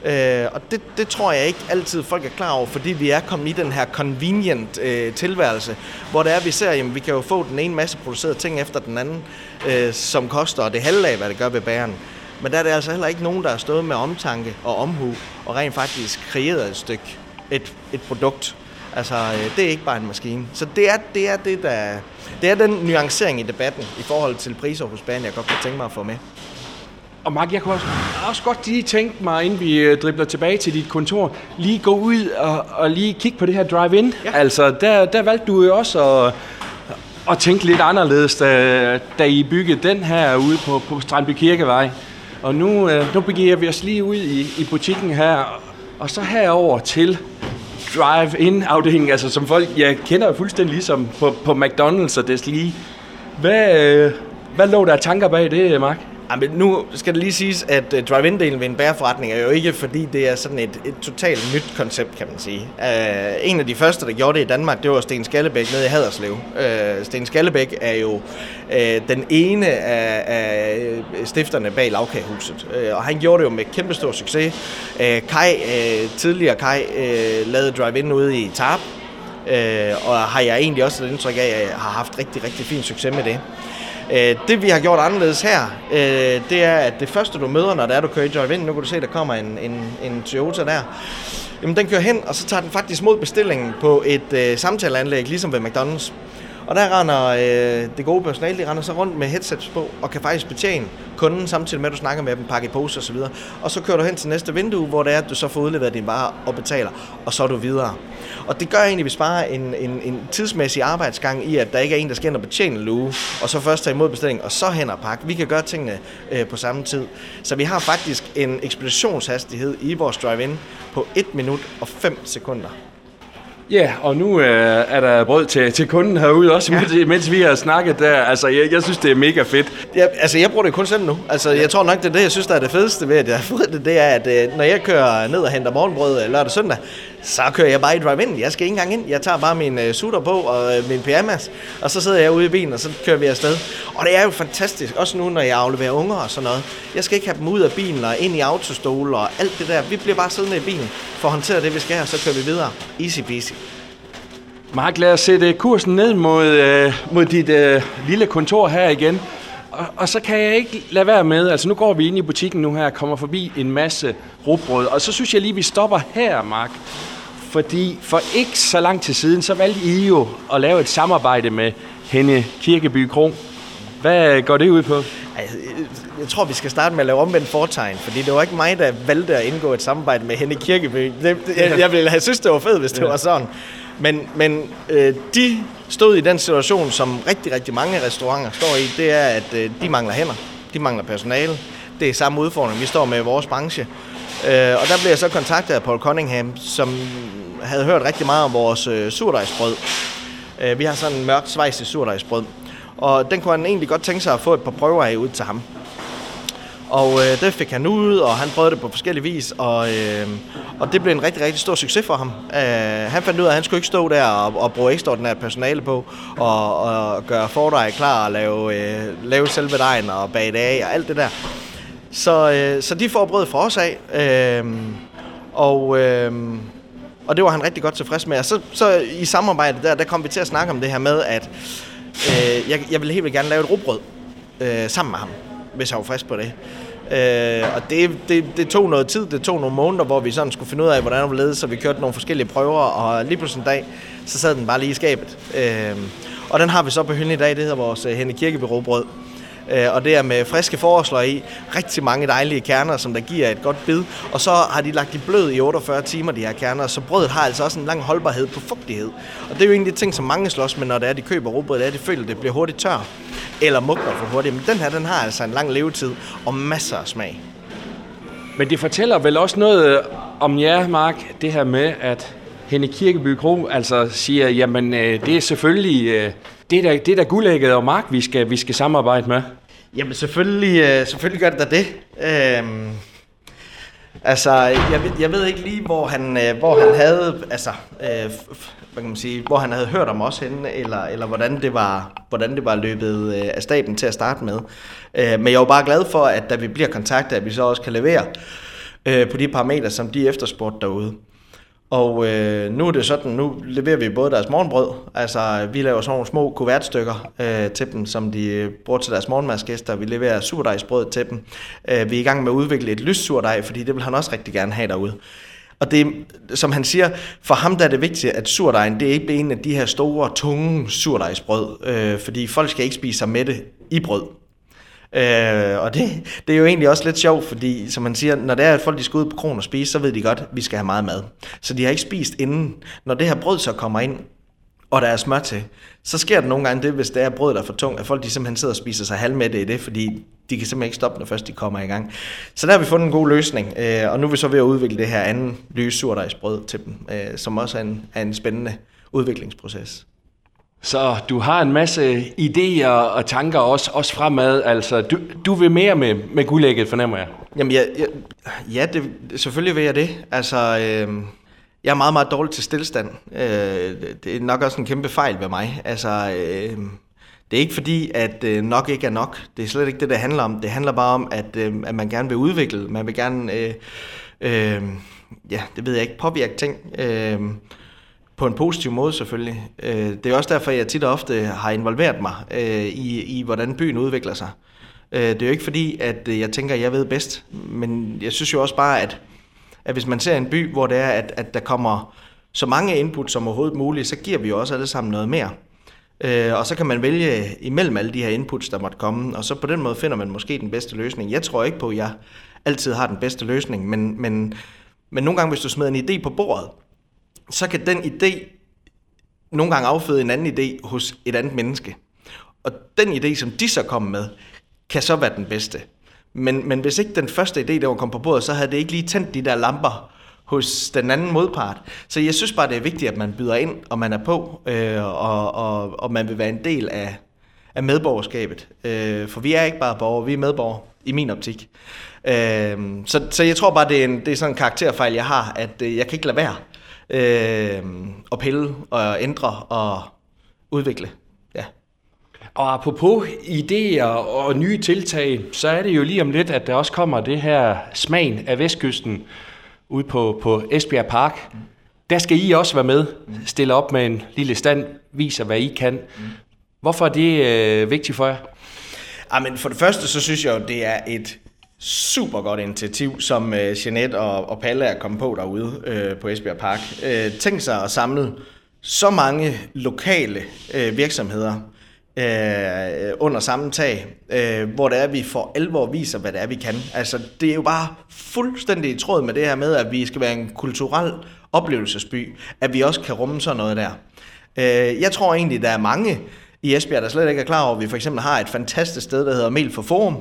Øh, og det, det tror jeg ikke altid folk er klar over, fordi vi er kommet i den her convenient øh, tilværelse, hvor det er, vi ser, at vi kan jo få den ene masse produceret ting efter den anden, øh, som koster det halve af, hvad det gør ved bæren. Men der er det altså heller ikke nogen, der har stået med omtanke og omhu, og rent faktisk kreeret et stykke, et, et produkt. Altså, øh, det er ikke bare en maskine. Så det er det, er det der... Det er den nuancering i debatten i forhold til priser hos banen, jeg godt kunne tænke mig at få med. Og Mark, jeg kunne også, også godt lige tænke mig, inden vi øh, dribler tilbage til dit kontor, lige gå ud og, og lige kigge på det her drive-in. Ja. Altså, der, der valgte du jo også at, at tænke lidt anderledes, da, da I byggede den her ude på, på Strandby Kirkevej. Og nu, øh, nu begiver vi os lige ud i, i butikken her, og så herover til drive-in-afdelingen, altså som folk, jeg kender fuldstændig ligesom på, på McDonald's og lige. Hvad, øh, hvad lå der tanker bag det, Mark? Jamen, nu skal det lige siges, at øh, drive-in-delen ved en bæreforretning er jo ikke, fordi det er sådan et, et totalt nyt koncept, kan man sige. Uh, en af de første, der gjorde det i Danmark, det var Sten Skallebæk nede i Haderslev. Øh, uh, Sten Skallebæk er jo uh, den ene af, af stifterne bag Lavkagehuset, uh, og han gjorde det jo med kæmpestor succes. Uh, Kai, uh, tidligere Kai, uh, lavede drive-in ude i Tarp, uh, og har jeg egentlig også et indtryk af, at jeg har haft rigtig, rigtig fin succes med det. Øh, det vi har gjort anderledes her, øh, det er, at det første du møder, når det er, du kører i drive-in, nu kan du se, der kommer en, en, en Toyota der, jamen den kører hen, og så tager den faktisk mod bestillingen på et øh, samtaleanlæg, ligesom ved McDonald's. Og der render øh, det gode personale, de render så rundt med headsets på, og kan faktisk betjene kunden, samtidig med, at du snakker med dem, pakke i pose osv. Og så kører du hen til næste vindue, hvor det er, at du så får udleveret din vare og betaler, og så er du videre. Og det gør egentlig, at vi sparer en, en, en tidsmæssig arbejdsgang i, at der ikke er en, der skal ind og betjene luge, og så først tage imod bestilling, og så hen og pakke. Vi kan gøre tingene øh, på samme tid. Så vi har faktisk en ekspeditionshastighed i vores drive-in på 1 minut og 5 sekunder. Ja, og nu øh, er der brød til, til kunden herude også, ja. mens, mens vi har snakket der. Altså, jeg, jeg synes, det er mega fedt. Ja, altså, jeg bruger det kun selv nu. Altså, jeg tror nok, det er det, jeg synes, der er det fedeste ved, at jeg har fået det, det er, at øh, når jeg kører ned og henter morgenbrød øh, lørdag og søndag, så kører jeg bare i drive-in. Jeg skal ikke engang ind. Jeg tager bare min øh, sutter på og øh, min pyjamas, og så sidder jeg ude i bilen, og så kører vi afsted. Og det er jo fantastisk, også nu, når jeg afleverer unger og sådan noget. Jeg skal ikke have dem ud af bilen og ind i autostol og alt det der. Vi bliver bare siddende i bilen for at håndtere det, vi skal, og så kører vi videre. Easy peasy. Mark, lad os sætte kursen ned mod, øh, mod dit øh, lille kontor her igen. Og, og så kan jeg ikke lade være med, altså nu går vi ind i butikken nu her, kommer forbi en masse rugbrød, og så synes jeg lige, vi stopper her, Mark. Fordi for ikke så lang tid siden, så valgte I jo at lave et samarbejde med Henne Kirkeby Kro. Hvad går det ud på? Altså, jeg tror, vi skal starte med at lave omvendt fortegn, fordi det var ikke mig, der valgte at indgå et samarbejde med Henne Kirkeby. Det, jeg, jeg ville have synes, det var fedt, hvis det ja. var sådan. Men, men øh, de stod i den situation, som rigtig, rigtig mange restauranter står i, det er, at øh, de mangler hænder, de mangler personale. Det er samme udfordring, vi står med i vores branche. Øh, og der blev jeg så kontaktet af Paul Cunningham, som havde hørt rigtig meget om vores øh, surdejsbrød. Øh, vi har sådan en mørk svejs i surdejsbrød. Og den kunne han egentlig godt tænke sig at få et par prøver af ud til ham. Og øh, det fik han ud, og han prøvede det på forskellige vis, og, øh, og det blev en rigtig, rigtig stor succes for ham. Øh, han fandt ud af, at han skulle ikke stå der og, og bruge ekstraordinært personale på, og, og gøre fordej klar, og lave, øh, lave selve dejen og bage det af, og alt det der. Så, øh, så de får for fra os af, øh, og... Øh, og det var han rigtig godt tilfreds med. Og så, så i samarbejdet der, der kom vi til at snakke om det her med, at øh, jeg, jeg ville helt vildt gerne lave et rugbrød øh, sammen med ham, hvis han var frisk på det. Øh, og det, det, det tog noget tid, det tog nogle måneder, hvor vi sådan skulle finde ud af, hvordan det var ledet, så vi kørte nogle forskellige prøver, og lige pludselig en dag, så sad den bare lige i skabet. Øh, og den har vi så på hylden i dag, det hedder vores øh, Henne Kirkeby Råbrød. Øh, og det er med friske forårsløg i, rigtig mange dejlige kerner, som der giver et godt bid. Og så har de lagt de blød i 48 timer, de her kerner, så brødet har altså også en lang holdbarhed på fugtighed. Og det er jo egentlig ting, som mange slås med, når det er, de køber rugbrød, det er, de føler, at det bliver hurtigt tør eller mugner for hurtigt. Men den her, den har altså en lang levetid og masser af smag. Men det fortæller vel også noget øh, om jer, Mark, det her med, at Henne Kirkeby Kro altså siger, jamen øh, det er selvfølgelig øh, det er da, det er da guldægget og Mark, vi skal, vi skal samarbejde med. Jamen selvfølgelig, øh, selvfølgelig gør det da det. Øhm, altså, jeg, jeg ved ikke lige, hvor han, øh, hvor han havde, altså, øh, hvad kan man sige, hvor han havde hørt om os henne, eller, eller hvordan, det var, hvordan det var løbet øh, af staben til at starte med. Øh, men jeg er bare glad for, at da vi bliver kontaktet, at vi så også kan levere øh, på de parametre, som de efterspurgte derude. Og øh, nu er det sådan, nu leverer vi både deres morgenbrød, altså vi laver sådan nogle små kuvertstykker øh, til dem, som de øh, bruger til deres morgenmadsgæster. Vi leverer surdejsbrød til dem. Øh, vi er i gang med at udvikle et lyst surdej, fordi det vil han også rigtig gerne have derude. Og det, som han siger, for ham der er det vigtigt, at surdejen, det er ikke en af de her store, tunge surdejsbrød, øh, fordi folk skal ikke spise sig med det i brød. Øh, og det, det er jo egentlig også lidt sjovt, fordi som man siger, når det er, at folk de skal ud på kronen og spise, så ved de godt, at vi skal have meget mad. Så de har ikke spist inden. Når det her brød så kommer ind, og der er smør til, så sker der nogle gange det, hvis det er brød, der er for tungt, at folk de simpelthen sidder og spiser sig halv med det i det, fordi de kan simpelthen ikke stoppe, når først de kommer i gang. Så der har vi fundet en god løsning, øh, og nu er vi så ved at udvikle det her anden lyse surdejsbrød til dem, øh, som også er en, er en spændende udviklingsproces. Så du har en masse idéer og tanker også, også fremad. Altså, du, du vil mere med, med guldægget, fornemmer jeg. Jamen, jeg, ja, ja det, selvfølgelig vil jeg det. Altså, øh, jeg er meget, meget dårlig til stillstand. Øh, det er nok også en kæmpe fejl ved mig. Altså, øh, det er ikke fordi, at øh, nok ikke er nok. Det er slet ikke det, det handler om. Det handler bare om, at, øh, at man gerne vil udvikle. Man vil gerne, øh, øh, ja, det ved jeg ikke, påvirke ting. Øh, på en positiv måde selvfølgelig. Øh, det er også derfor, jeg tit og ofte har involveret mig øh, i, i, hvordan byen udvikler sig. Øh, det er jo ikke fordi, at jeg tænker, at jeg ved bedst, men jeg synes jo også bare, at, at hvis man ser en by, hvor det er, at, at der kommer så mange input som overhovedet muligt, så giver vi jo også alle sammen noget mere. og så kan man vælge imellem alle de her inputs, der måtte komme, og så på den måde finder man måske den bedste løsning. Jeg tror ikke på, at jeg altid har den bedste løsning, men, men, men nogle gange, hvis du smider en idé på bordet, så kan den idé nogle gange afføde en anden idé hos et andet menneske. Og den idé, som de så kommer med, kan så være den bedste. Men, men hvis ikke den første idé, der var kommet på bordet, så havde det ikke lige tændt de der lamper hos den anden modpart. Så jeg synes bare, det er vigtigt, at man byder ind, og man er på, øh, og, og, og man vil være en del af, af medborgerskabet. Øh, for vi er ikke bare borgere, vi er medborgere, i min optik. Øh, så, så jeg tror bare, det er, en, det er sådan en karakterfejl, jeg har, at øh, jeg kan ikke lade være øh, og pille og ændre og udvikle. Ja. Og apropos idéer og nye tiltag, så er det jo lige om lidt, at der også kommer det her smagen af Vestkysten ud på, på Esbjerg Park. Der skal I også være med, stille op med en lille stand, viser hvad I kan. Hvorfor er det øh, vigtigt for jer? Jamen, for det første, så synes jeg jo, det er et super godt initiativ, som øh, Jeanette og, og Palle er kommet på derude øh, på Esbjerg Park. Øh, tænk sig at samle så mange lokale øh, virksomheder øh, under samme tag, øh, hvor det er, at vi for alvor viser, hvad det er, vi kan. Altså, det er jo bare fuldstændig i tråd med det her med, at vi skal være en kulturel oplevelsesby, at vi også kan rumme sådan noget der. Øh, jeg tror egentlig, der er mange i Esbjerg, der slet ikke er klar over, at vi for eksempel har et fantastisk sted, der hedder Mel for Forum,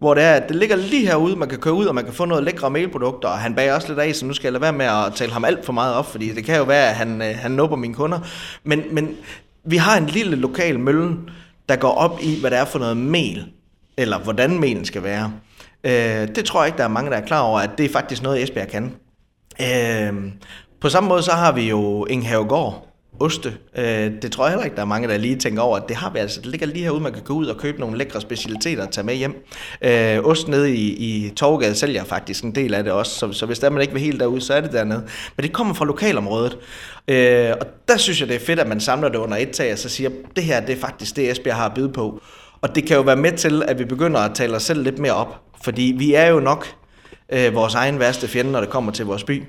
hvor det er, at det ligger lige herude, man kan køre ud, og man kan få noget lækre mailprodukter, og han bager også lidt af, så nu skal jeg lade være med at tale ham alt for meget op, fordi det kan jo være, at han, øh, han nubber mine kunder. Men, men vi har en lille lokal mølle, der går op i, hvad det er for noget mel, eller hvordan melen skal være. Øh, det tror jeg ikke, der er mange, der er klar over, at det er faktisk noget, Esbjerg kan. Øh, på samme måde så har vi jo Inghavegård, oste. Øh, det tror jeg heller ikke, der er mange, der lige tænker over, at det har vi altså. Det ligger lige herude, man kan gå ud og købe nogle lækre specialiteter og tage med hjem. Øh, ost nede i, i Torgade sælger faktisk en del af det også, så, så hvis der man ikke vil helt derude, så er det dernede. Men det kommer fra lokalområdet. Øh, og der synes jeg, det er fedt, at man samler det under et tag, og så siger, det her det er faktisk det, Esbjerg har at byde på. Og det kan jo være med til, at vi begynder at tale os selv lidt mere op. Fordi vi er jo nok øh, vores egen værste fjende, når det kommer til vores by.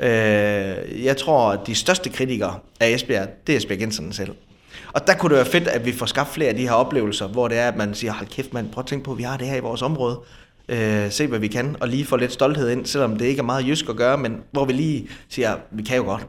Øh, jeg tror, at de største kritikere af Esbjerg, det er Esbjergenserne selv. Og der kunne det være fedt, at vi får skabt flere af de her oplevelser, hvor det er, at man siger, hold kæft mand, prøv at tænke på, at vi har det her i vores område. Øh, se hvad vi kan, og lige få lidt stolthed ind, selvom det ikke er meget jysk at gøre, men hvor vi lige siger, vi kan jo godt.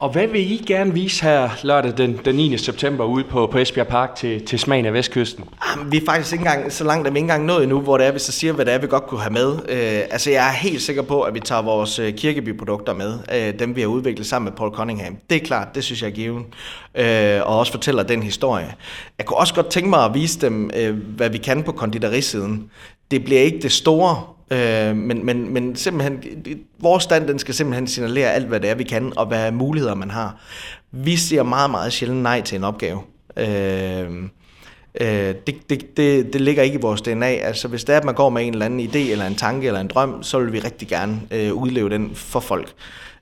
Og hvad vil I gerne vise her lørdag den, den 9. september ude på, på Esbjerg Park til, til smagen af Vestkysten? Ah, Jamen, vi er faktisk ikke engang så langt, at vi ikke engang nået endnu, hvor det er, vi så siger, hvad det er, vi godt kunne have med. Øh, altså, jeg er helt sikker på, at vi tager vores øh, kirkebyprodukter med. Øh, dem, vi har udviklet sammen med Paul Cunningham. Det er klart, det synes jeg er given. Øh, og også fortæller den historie. Jeg kunne også godt tænke mig at vise dem, øh, hvad vi kan på konditorisiden. Det bliver ikke det store Øh, men, men, men simpelthen, vores stand, den skal simpelthen signalere alt, hvad det er, vi kan, og hvad muligheder man har. Vi siger meget, meget sjældent nej til en opgave. Øh, øh, det, det, det, det ligger ikke i vores DNA. Altså, hvis det er, at man går med en eller anden idé, eller en tanke, eller en drøm, så vil vi rigtig gerne øh, udleve den for folk.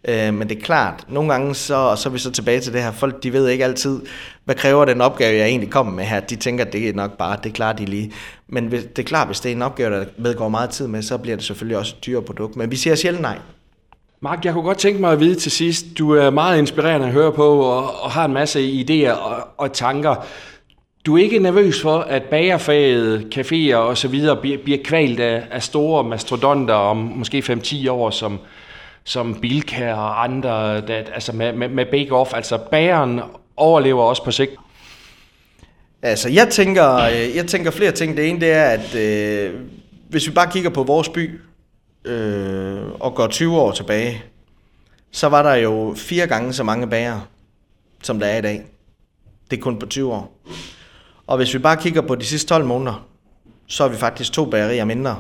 Øh, men det er klart, nogle gange så, og så er vi så tilbage til det her, folk de ved ikke altid, hvad kræver den opgave, jeg egentlig kommer med her. De tænker, at det er nok bare, det klarer de lige. Men hvis, det er klart, hvis det er en opgave, der medgår meget tid med, så bliver det selvfølgelig også et dyrere produkt. Men vi siger sjældent nej. Mark, jeg kunne godt tænke mig at vide til sidst, du er meget inspirerende at høre på, og, og har en masse idéer og, og tanker. Du er ikke nervøs for, at bagerfaget, caféer og så videre bliver, bliver kvalt af, af store mastodonter om måske 5-10 år, som, som Bilka og andre, der, altså med, med, med bake-off. Altså bageren overlever også på sigt. Altså, jeg tænker, øh, jeg tænker flere ting. Det ene det er, at øh, hvis vi bare kigger på vores by øh, og går 20 år tilbage, så var der jo fire gange så mange bager, som der er i dag. Det er kun på 20 år. Og hvis vi bare kigger på de sidste 12 måneder, så er vi faktisk to bagerier mindre.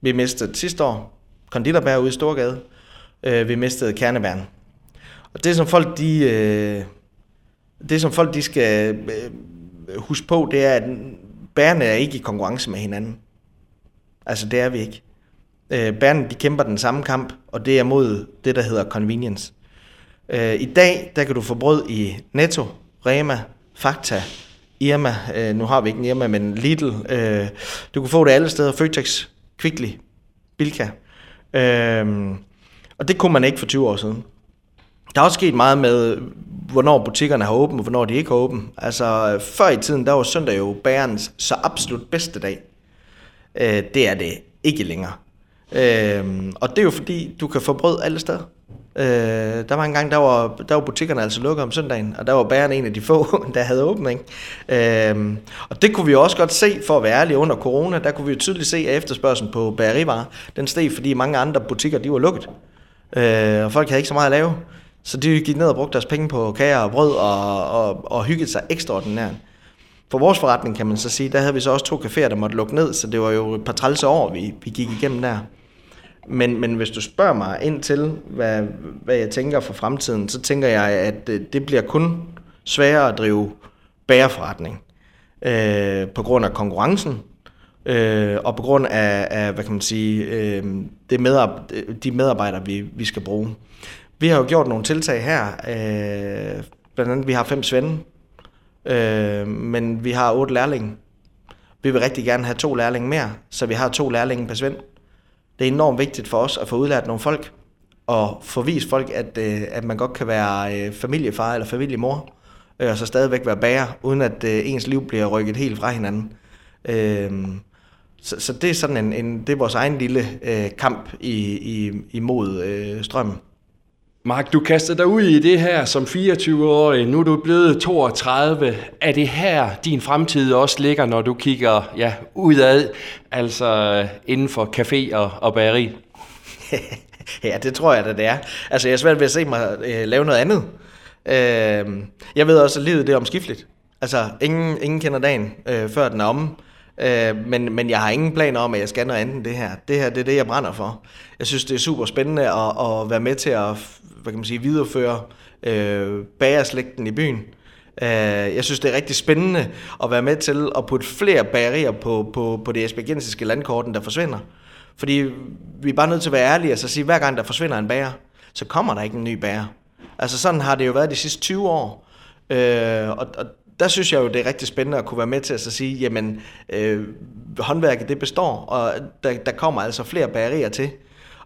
Vi mistede sidste år konditorbær ude i Storgade. Øh, vi mistede kerneværn. Og det som folk de, øh, det som folk de skal øh, huske på, det er, at bærene er ikke i konkurrence med hinanden. Altså det er vi ikke. Øh, bærene de kæmper den samme kamp, og det er mod det, der hedder convenience. Øh, I dag, der kan du få brød i Netto, Rema, Fakta, Irma, øh, nu har vi ikke en Irma, men Lidl. Øh, du kan få det alle steder, Føtex, Kvickly, Bilka. Øh, og det kunne man ikke for 20 år siden. Der er også sket meget med, hvornår butikkerne har åbent, og hvornår de ikke har åbent. Altså, før i tiden, der var søndag jo bærens så absolut bedste dag. Øh, det er det ikke længere. Øh, og det er jo fordi, du kan få brød alle steder. Øh, der var en gang, der var, der var butikkerne altså lukket om søndagen, og der var bæren en af de få, der havde åbning. Øh, og det kunne vi også godt se, for at være ærlige, under corona, der kunne vi jo tydeligt se, at efterspørgselen på bærerivarer, den steg, fordi mange andre butikker, de var lukket. Øh, og folk havde ikke så meget at lave. Så de gik ned og brugte deres penge på kager og brød og, og, og hyggede sig ekstraordinært. For vores forretning kan man så sige, der havde vi så også to caféer, der måtte lukke ned, så det var jo et par trælse år, vi, vi gik igennem der. Men, men hvis du spørger mig ind til, hvad, hvad jeg tænker for fremtiden, så tænker jeg, at det bliver kun sværere at drive bæreforretning. Øh, på grund af konkurrencen, øh, og på grund af, af hvad kan man sige, øh, det medar- de medarbejdere, vi, vi skal bruge. Vi har jo gjort nogle tiltag her. Øh, blandt andet, vi har fem svende, øh, men vi har otte lærlinge. Vi vil rigtig gerne have to lærlinge mere, så vi har to lærlinge per svend. Det er enormt vigtigt for os at få udlært nogle folk, og få vist folk, at, øh, at man godt kan være øh, familiefar eller familiemor, øh, og så stadigvæk være bager, uden at øh, ens liv bliver rykket helt fra hinanden. Øh, så, så det er sådan en, en det er vores egen lille øh, kamp i, i, imod øh, strømmen. Mark, du kastede dig ud i det her som 24-årig. Nu er du blevet 32. Er det her, din fremtid også ligger, når du kigger ja, udad, altså inden for café og, og bageri? ja, det tror jeg da, det er. Altså, jeg er svært ved at se mig øh, lave noget andet. Øh, jeg ved også, at livet det er omskifteligt. Altså, ingen, ingen kender dagen, øh, før den er omme. Øh, Øh, men, men jeg har ingen planer om, at jeg skal noget andet end det her. Det her det er det, jeg brænder for. Jeg synes, det er super spændende at, at være med til at hvad kan man sige, videreføre øh, bagerslægten i byen. Øh, jeg synes, det er rigtig spændende at være med til at putte flere bagerier på, på, på det esbjergensiske landkorten, der forsvinder. Fordi vi er bare nødt til at være ærlige og så sige, at hver gang der forsvinder en bager, så kommer der ikke en ny bager. Altså sådan har det jo været de sidste 20 år. Øh, og, og der synes jeg jo, det er rigtig spændende at kunne være med til at så sige, jamen øh, håndværket det består, og der, der kommer altså flere bagerier til.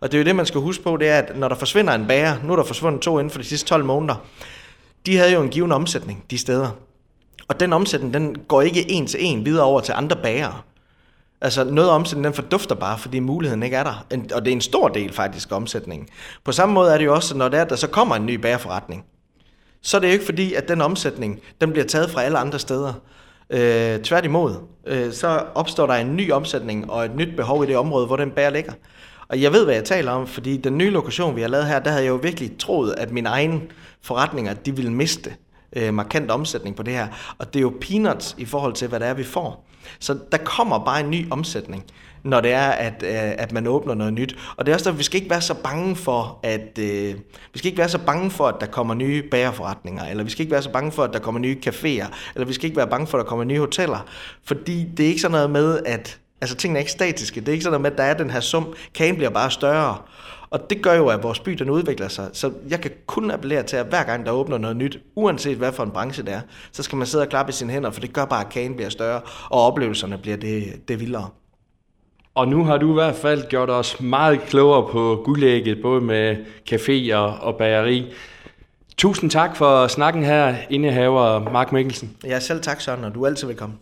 Og det er jo det, man skal huske på, det er, at når der forsvinder en bager, nu er der forsvundet to inden for de sidste 12 måneder, de havde jo en given omsætning de steder. Og den omsætning, den går ikke en til en videre over til andre bagere. Altså noget af omsætningen, den fordufter bare, fordi muligheden ikke er der. Og det er en stor del faktisk af omsætningen. På samme måde er det jo også, når det er, der så kommer en ny bagerforretning. Så er det jo ikke fordi, at den omsætning, den bliver taget fra alle andre steder. Øh, tværtimod, øh, så opstår der en ny omsætning og et nyt behov i det område, hvor den bær ligger. Og jeg ved, hvad jeg taler om, fordi den nye lokation, vi har lavet her, der havde jeg jo virkelig troet, at mine egne forretninger, de ville miste øh, markant omsætning på det her. Og det er jo peanuts i forhold til, hvad det er, vi får. Så der kommer bare en ny omsætning, når det er, at, øh, at man åbner noget nyt. Og det er også derfor, vi skal ikke være så bange for, at øh, vi skal ikke være så bange for, at der kommer nye bagerforretninger, eller vi skal ikke være så bange for, at der kommer nye caféer, eller vi skal ikke være bange for, at der kommer nye hoteller. Fordi det er ikke sådan noget med, at Altså tingene er ikke statiske. Det er ikke sådan med, at der er den her sum. Kagen bliver bare større. Og det gør jo, at vores by den udvikler sig. Så jeg kan kun appellere til, at hver gang der åbner noget nyt, uanset hvad for en branche det er, så skal man sidde og klappe i sine hænder, for det gør bare, at kagen bliver større, og oplevelserne bliver det, det vildere. Og nu har du i hvert fald gjort os meget klogere på guldægget, både med café og, og bageri. Tusind tak for snakken her, indehaver Mark Mikkelsen. Ja, selv tak Søren, og du er altid velkommen.